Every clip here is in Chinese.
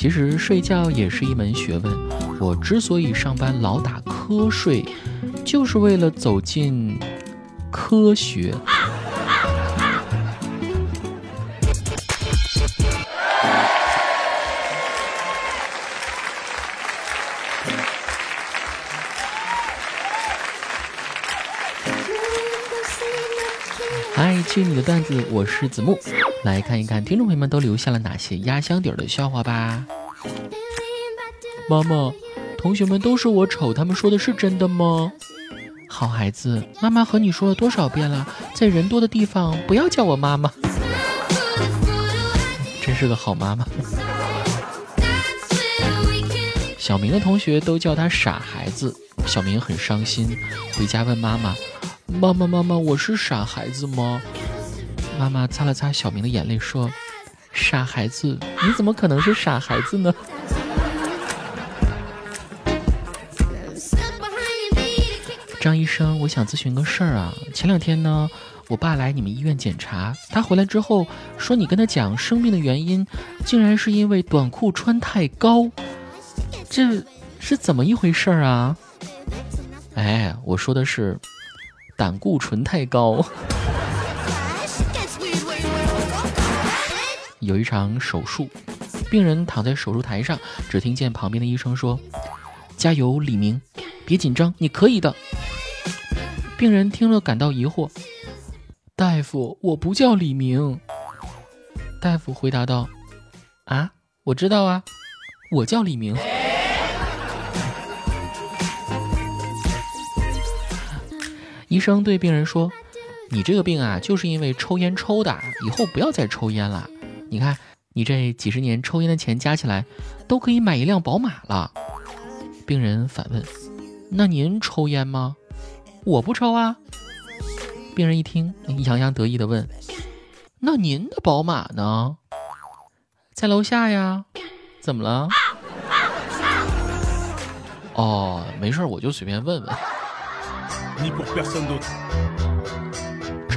其实睡觉也是一门学问。我之所以上班老打瞌睡，就是为了走进科学。嗨，去你的段子，我是子木，来看一看听众朋友们都留下了哪些压箱底儿的笑话吧。妈妈，同学们都说我丑，他们说的是真的吗？好孩子，妈妈和你说了多少遍了，在人多的地方不要叫我妈妈。真是个好妈妈。小明的同学都叫他傻孩子，小明很伤心，回家问妈妈。妈妈，妈妈，我是傻孩子吗？妈妈擦了擦小明的眼泪，说：“傻孩子，你怎么可能是傻孩子呢？” 张医生，我想咨询个事儿啊。前两天呢，我爸来你们医院检查，他回来之后说，你跟他讲生病的原因，竟然是因为短裤穿太高，这是怎么一回事儿啊？哎，我说的是。胆固醇太高。有一场手术，病人躺在手术台上，只听见旁边的医生说：“加油，李明，别紧张，你可以的。”病人听了感到疑惑：“大夫，我不叫李明。”大夫回答道：“啊，我知道啊，我叫李明。”医生对病人说：“你这个病啊，就是因为抽烟抽的，以后不要再抽烟了。你看，你这几十年抽烟的钱加起来，都可以买一辆宝马了。”病人反问：“那您抽烟吗？”“我不抽啊。”病人一听，洋洋得意地问：“那您的宝马呢？”“在楼下呀。”“怎么了？”“哦，没事，我就随便问问。”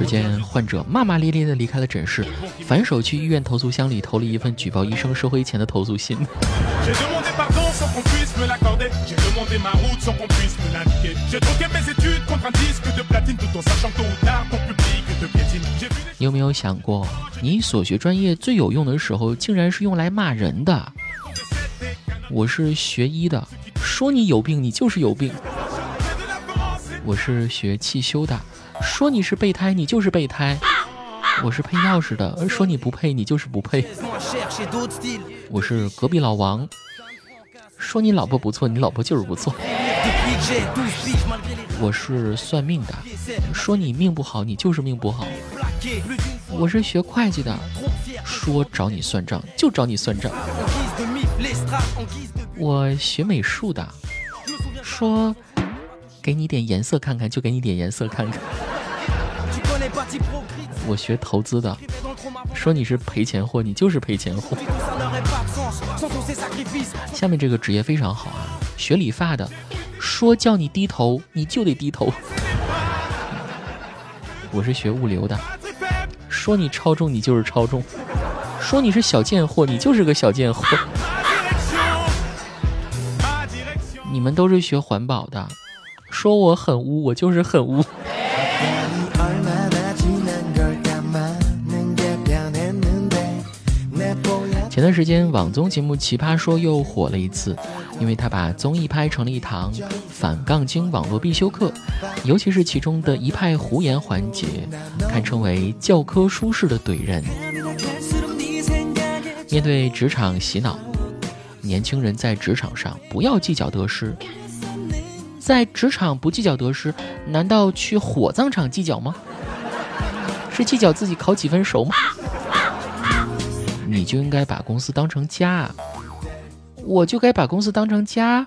只见患者骂骂咧咧地离开了诊室，反手去医院投诉箱里投了一份举报医生收黑钱的投诉信。你有没有想过，你所学专业最有用的时候，竟然是用来骂人的？我是学医的，说你有病，你就是有病。我是学汽修的，说你是备胎，你就是备胎；我是配钥匙的，说你不配，你就是不配。我是隔壁老王，说你老婆不错，你老婆就是不错。我是算命的，说你命不好，你就是命不好。我是学会计的，说找你算账就找你算账。我学美术的，说。给你点颜色看看，就给你点颜色看看。我学投资的，说你是赔钱货，你就是赔钱货。下面这个职业非常好啊，学理发的，说叫你低头，你就得低头。我是学物流的，说你超重，你就是超重；说你是小贱货，你就是个小贱货。你们都是学环保的。说我很污，我就是很污。前段时间，网综节目《奇葩说》又火了一次，因为他把综艺拍成了一堂反杠精网络必修课，尤其是其中的一派胡言环节，堪称为教科书式的怼人。面对职场洗脑，年轻人在职场上不要计较得失。在职场不计较得失，难道去火葬场计较吗？是计较自己烤几分熟吗？你就应该把公司当成家，我就该把公司当成家，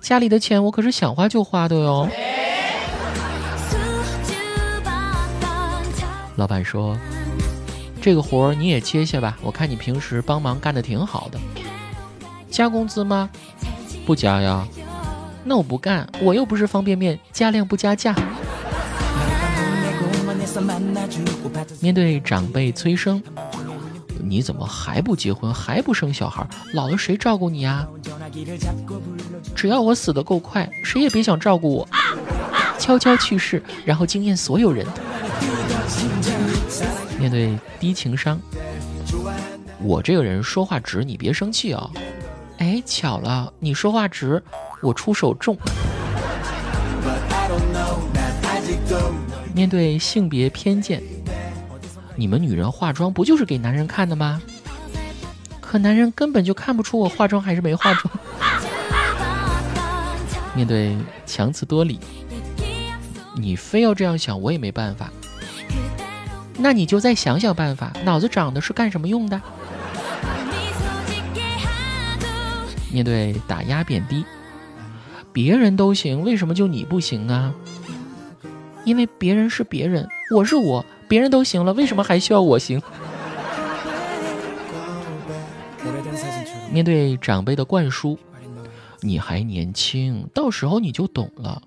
家里的钱我可是想花就花的哟。老板说：“这个活儿你也接下吧，我看你平时帮忙干的挺好的。加工资吗？不加呀。”那我不干，我又不是方便面，加量不加价。面对长辈催生，你怎么还不结婚，还不生小孩？老了谁照顾你啊？只要我死得够快，谁也别想照顾我，悄悄去世，然后惊艳所有人。面对低情商，我这个人说话直，你别生气啊。哎，巧了，你说话直，我出手重。面对性别偏见。你们女人化妆不就是给男人看的吗？可男人根本就看不出我化妆还是没化妆。面对强词夺理，你非要这样想，我也没办法。那你就再想想办法，脑子长的是干什么用的？面对打压贬低，别人都行，为什么就你不行啊？因为别人是别人，我是我。别人都行了，为什么还需要我行？面对长辈的灌输，你还年轻，到时候你就懂了。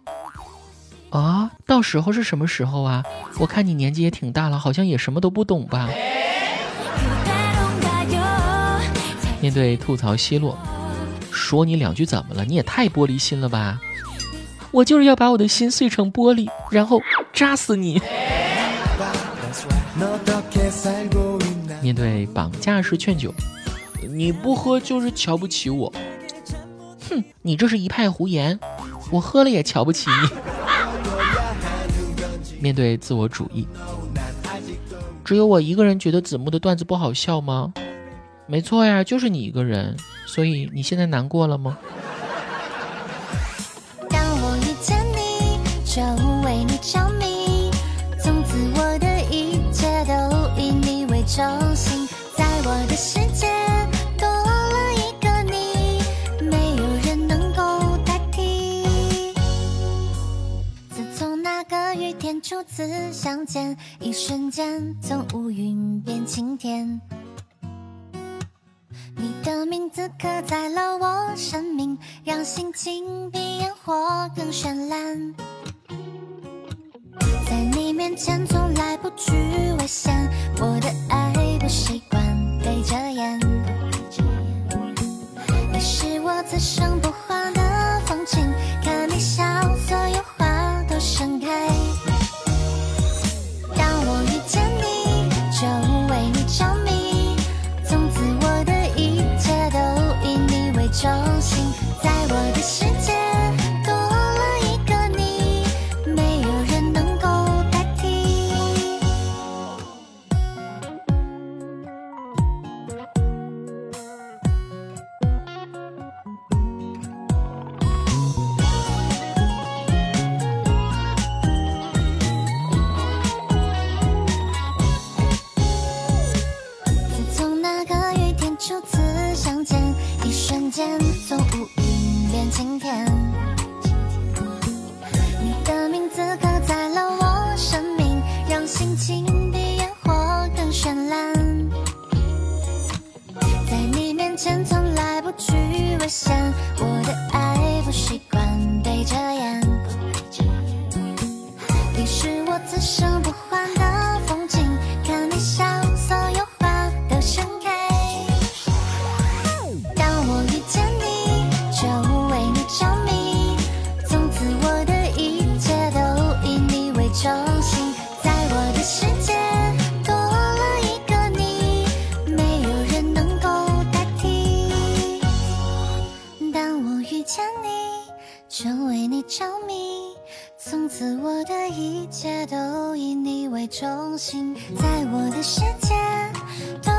啊，到时候是什么时候啊？我看你年纪也挺大了，好像也什么都不懂吧？面对吐槽奚落，说你两句怎么了？你也太玻璃心了吧？我就是要把我的心碎成玻璃，然后扎死你。面对绑架式劝酒，你不喝就是瞧不起我。哼，你这是一派胡言，我喝了也瞧不起你。面对自我主义，只有我一个人觉得子木的段子不好笑吗？没错呀，就是你一个人。所以你现在难过了吗？中心，在我的世界多了一个你，没有人能够代替。自从那个雨天初次相见，一瞬间从乌云变晴天。的名字刻在了我生命，让心情比烟火更绚烂。在你面前从来不惧危险，我的爱。不习相见一瞬间从乌云变晴天你的名字刻在了我生命让心情比烟火更绚烂在你面前从来不去危险我的爱心，在我的世界。